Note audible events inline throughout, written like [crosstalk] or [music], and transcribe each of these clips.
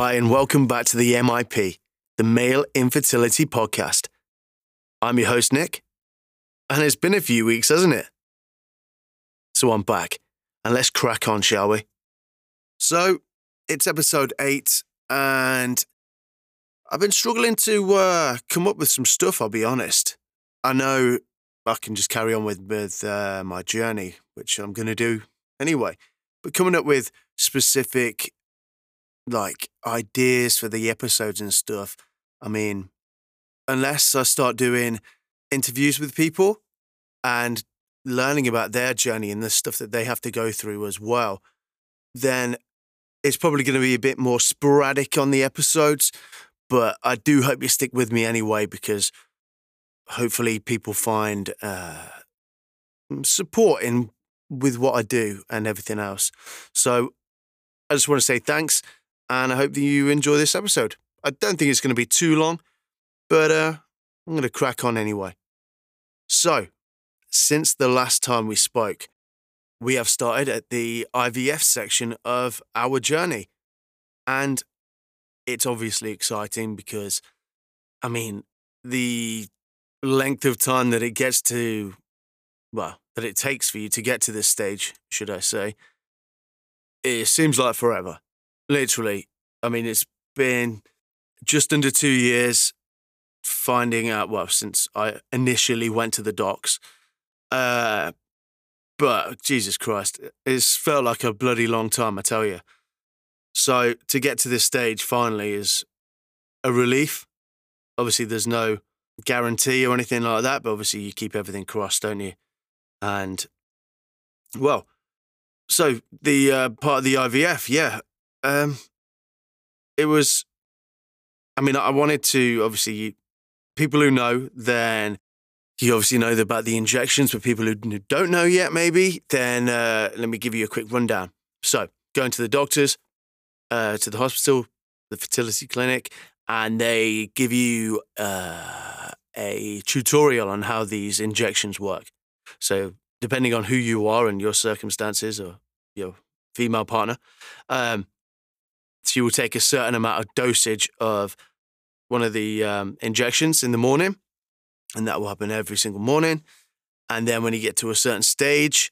Hi, and welcome back to the MIP, the Male Infertility Podcast. I'm your host, Nick, and it's been a few weeks, hasn't it? So I'm back, and let's crack on, shall we? So, it's episode eight, and I've been struggling to uh, come up with some stuff, I'll be honest. I know I can just carry on with, with uh, my journey, which I'm going to do anyway, but coming up with specific like ideas for the episodes and stuff. I mean, unless I start doing interviews with people and learning about their journey and the stuff that they have to go through as well, then it's probably going to be a bit more sporadic on the episodes. But I do hope you stick with me anyway because hopefully people find uh, support in with what I do and everything else. So I just want to say thanks and I hope that you enjoy this episode. I don't think it's going to be too long, but uh, I'm going to crack on anyway. So, since the last time we spoke, we have started at the IVF section of our journey. And it's obviously exciting because, I mean, the length of time that it gets to, well, that it takes for you to get to this stage, should I say, it seems like forever literally, I mean, it's been just under two years finding out, well, since I initially went to the docks. Uh, but Jesus Christ, it's felt like a bloody long time, I tell you. So to get to this stage finally is a relief. Obviously, there's no guarantee or anything like that, but obviously, you keep everything crossed, don't you? And well, so the uh, part of the IVF, yeah, um, it was. I mean, I wanted to obviously people who know, then you obviously know about the injections. But people who don't know yet, maybe then uh, let me give you a quick rundown. So, going to the doctors, uh, to the hospital, the fertility clinic, and they give you uh, a tutorial on how these injections work. So, depending on who you are and your circumstances or your female partner, um, she will take a certain amount of dosage of one of the um, injections in the morning, and that will happen every single morning. And then when you get to a certain stage,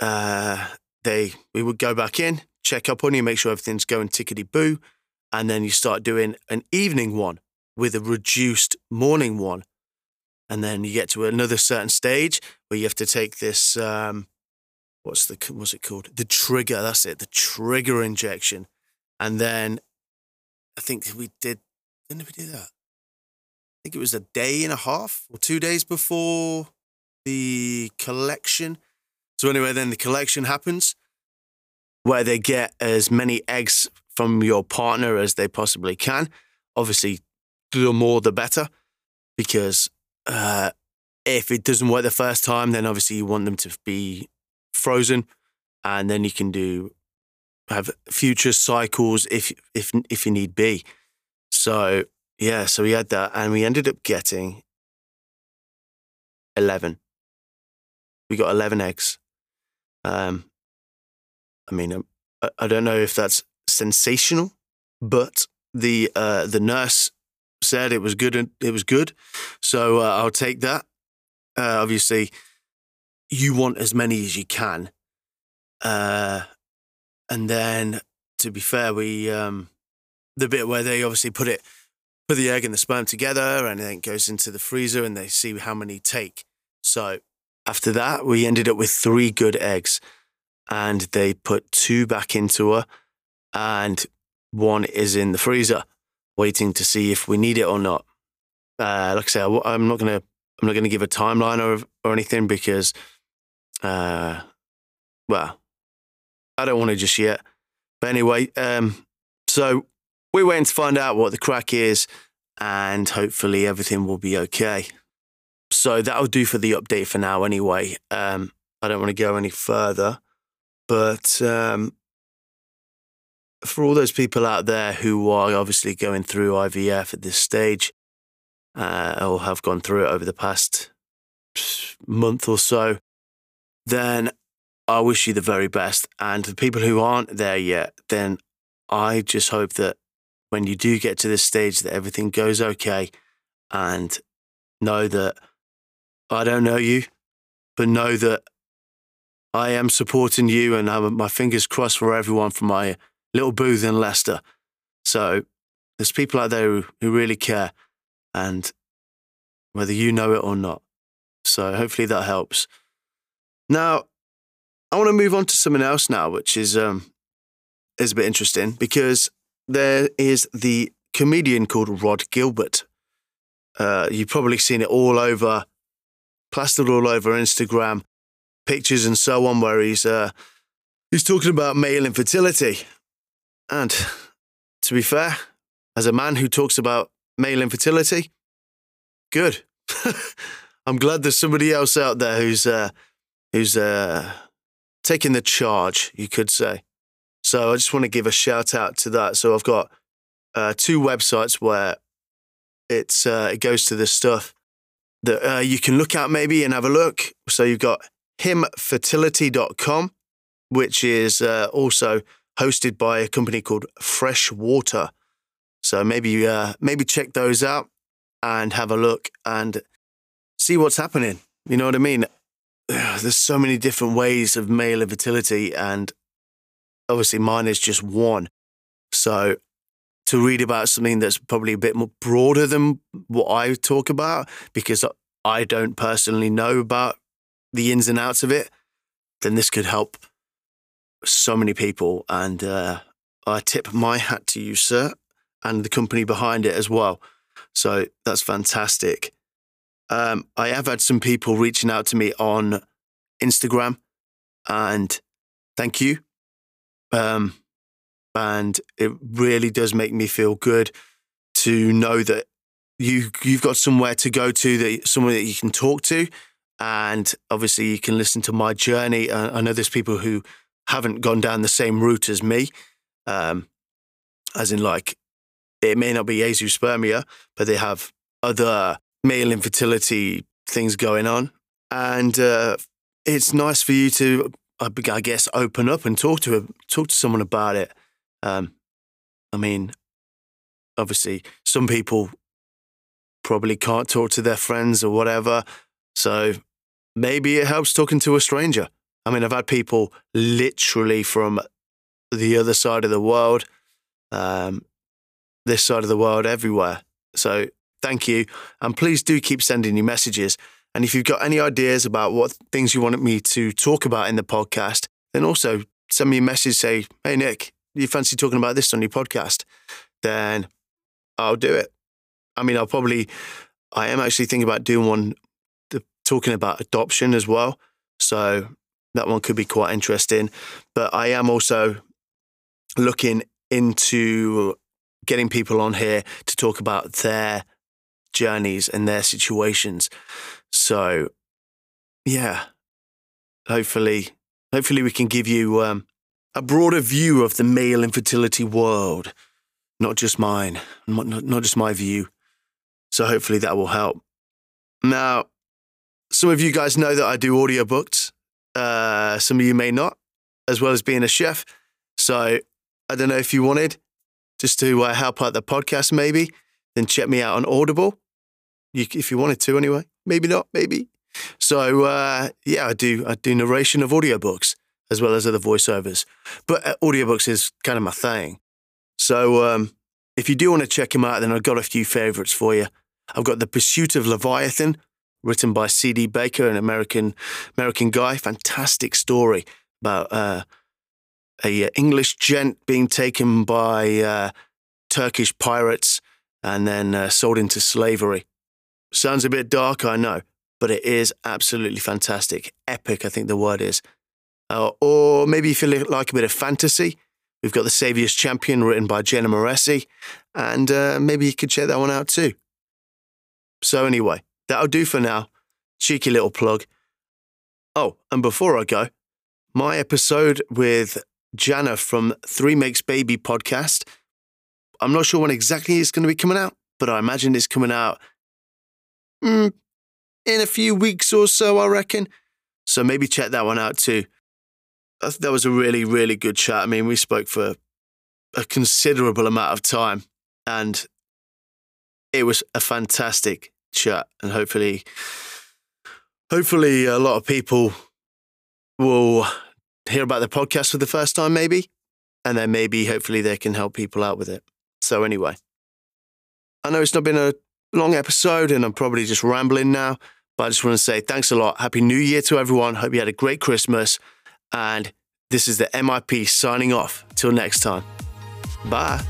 uh, they we would go back in, check up on you, make sure everything's going tickety boo, and then you start doing an evening one with a reduced morning one, and then you get to another certain stage where you have to take this. Um, what's the what's it called? The trigger. That's it. The trigger injection and then I think we did, when did we do that? I think it was a day and a half or two days before the collection. So, anyway, then the collection happens where they get as many eggs from your partner as they possibly can. Obviously, the more the better, because uh, if it doesn't work the first time, then obviously you want them to be frozen, and then you can do have future cycles if if if you need be. So yeah, so we had that, and we ended up getting eleven. We got eleven eggs. Um, I mean, um, I, I don't know if that's sensational, but the uh, the nurse said it was good it was good, so uh, I'll take that. Uh, obviously, you want as many as you can. Uh, and then, to be fair, we um, the bit where they obviously put it, put the egg and the sperm together, and then it goes into the freezer, and they see how many take. So after that, we ended up with three good eggs, and they put two back into her, and one is in the freezer, waiting to see if we need it or not. Uh, like I say, I, am not gonna, I'm not gonna give a timeline or or anything because, uh, well, I don't want to just yet. But anyway, um, so we're waiting to find out what the crack is, and hopefully everything will be okay. So that'll do for the update for now. Anyway, um, I don't want to go any further, but um, for all those people out there who are obviously going through IVF at this stage, uh, or have gone through it over the past month or so, then I wish you the very best. And the people who aren't there yet, then I just hope that when you do get to this stage that everything goes okay and know that I don't know you, but know that I am supporting you and I have my fingers crossed for everyone from my little booth in Leicester. So there's people out there who, who really care and whether you know it or not. So hopefully that helps. Now, I want to move on to something else now, which is um, is a bit interesting because there is the comedian called Rhod Gilbert. Uh, you've probably seen it all over, plastered all over Instagram, pictures and so on, where he's uh, he's talking about male infertility. And to be fair, as a man who talks about male infertility, good. [laughs] I'm glad there's somebody else out there who's uh, who's uh, taking the charge, you could say. So I just want to give a shout out to that. So I've got uh, two websites where it's uh, it goes to this stuff that uh, you can look at maybe and have a look. So you've got himfertility.com, which is uh, also hosted by a company called Fresh Water. So maybe uh, maybe check those out and have a look and see what's happening. You know what I mean? [sighs] There's so many different ways of male infertility, and obviously mine is just one. So to read about something that's probably a bit more broader than what I talk about, because I don't personally know about the ins and outs of it, then this could help so many people. And uh, I tip my hat to you, sir, and the company behind it as well. So that's fantastic. Um, I have had some people reaching out to me on Instagram, and thank you. Um, and it really does make me feel good to know that you you've got somewhere to go to that someone that you can talk to, and obviously you can listen to my journey. I, I know there's people who haven't gone down the same route as me, um, as in like it may not be azoospermia, but they have other male infertility things going on, and uh, it's nice for you to, I guess, open up and talk to a, talk to someone about it. Um, I mean, obviously, some people probably can't talk to their friends or whatever, so maybe it helps talking to a stranger. I mean, I've had people literally from the other side of the world, um, this side of the world, everywhere. So thank you. And please do keep sending you messages. And if you've got any ideas about what things you want me to talk about in the podcast, then also send me a message, say, hey, Nick, you fancy talking about this on your podcast? Then I'll do it. I mean, I'll probably, I am actually thinking about doing one talking about adoption as well. So that one could be quite interesting. But I am also looking into getting people on here to talk about their journeys and their situations. So, yeah, hopefully, hopefully we can give you um, a broader view of the male infertility world, not just mine, not, not just my view. So hopefully that will help. Now, some of you guys know that I do audiobooks. Uh, some of you may not, as well as being a chef. So I don't know if you wanted just to uh, help out the podcast, maybe, then check me out on Audible. You, if you wanted to, anyway. Maybe not, maybe. So uh, yeah, I do. I do narration of audiobooks as well as other voiceovers, but uh, audiobooks is kind of my thing. So um, if you do want to check them out, then I've got a few favorites for you. I've got The Pursuit of Leviathan, written by C.D. Baker, an American American guy. Fantastic story about uh, a uh, English gent being taken by uh, Turkish pirates and then uh, sold into slavery. Sounds a bit dark, I know, but it is absolutely fantastic. Epic, I think the word is. Uh, or maybe if you like a bit of fantasy, we've got The Saviour's Champion written by Jenna Moreci, and uh, maybe you could check that one out too. So, anyway, that'll do for now. Cheeky little plug. Oh, and before I go, my episode with Jana from Three Makes Baby podcast. I'm not sure when exactly it's going to be coming out, but I imagine it's coming out mm, in a few weeks or so, I reckon. So maybe check that one out too. That was a really, really good chat. I mean, we spoke for a considerable amount of time. And it was a fantastic chat. And hopefully, hopefully, a lot of people will hear about the podcast for the first time, maybe. And then maybe, hopefully, they can help people out with it. So, anyway, I know it's not been a long episode and I'm probably just rambling now, but I just want to say thanks a lot. Happy New Year to everyone. Hope you had a great Christmas. And this is the MIP signing off. Till next time. Bye.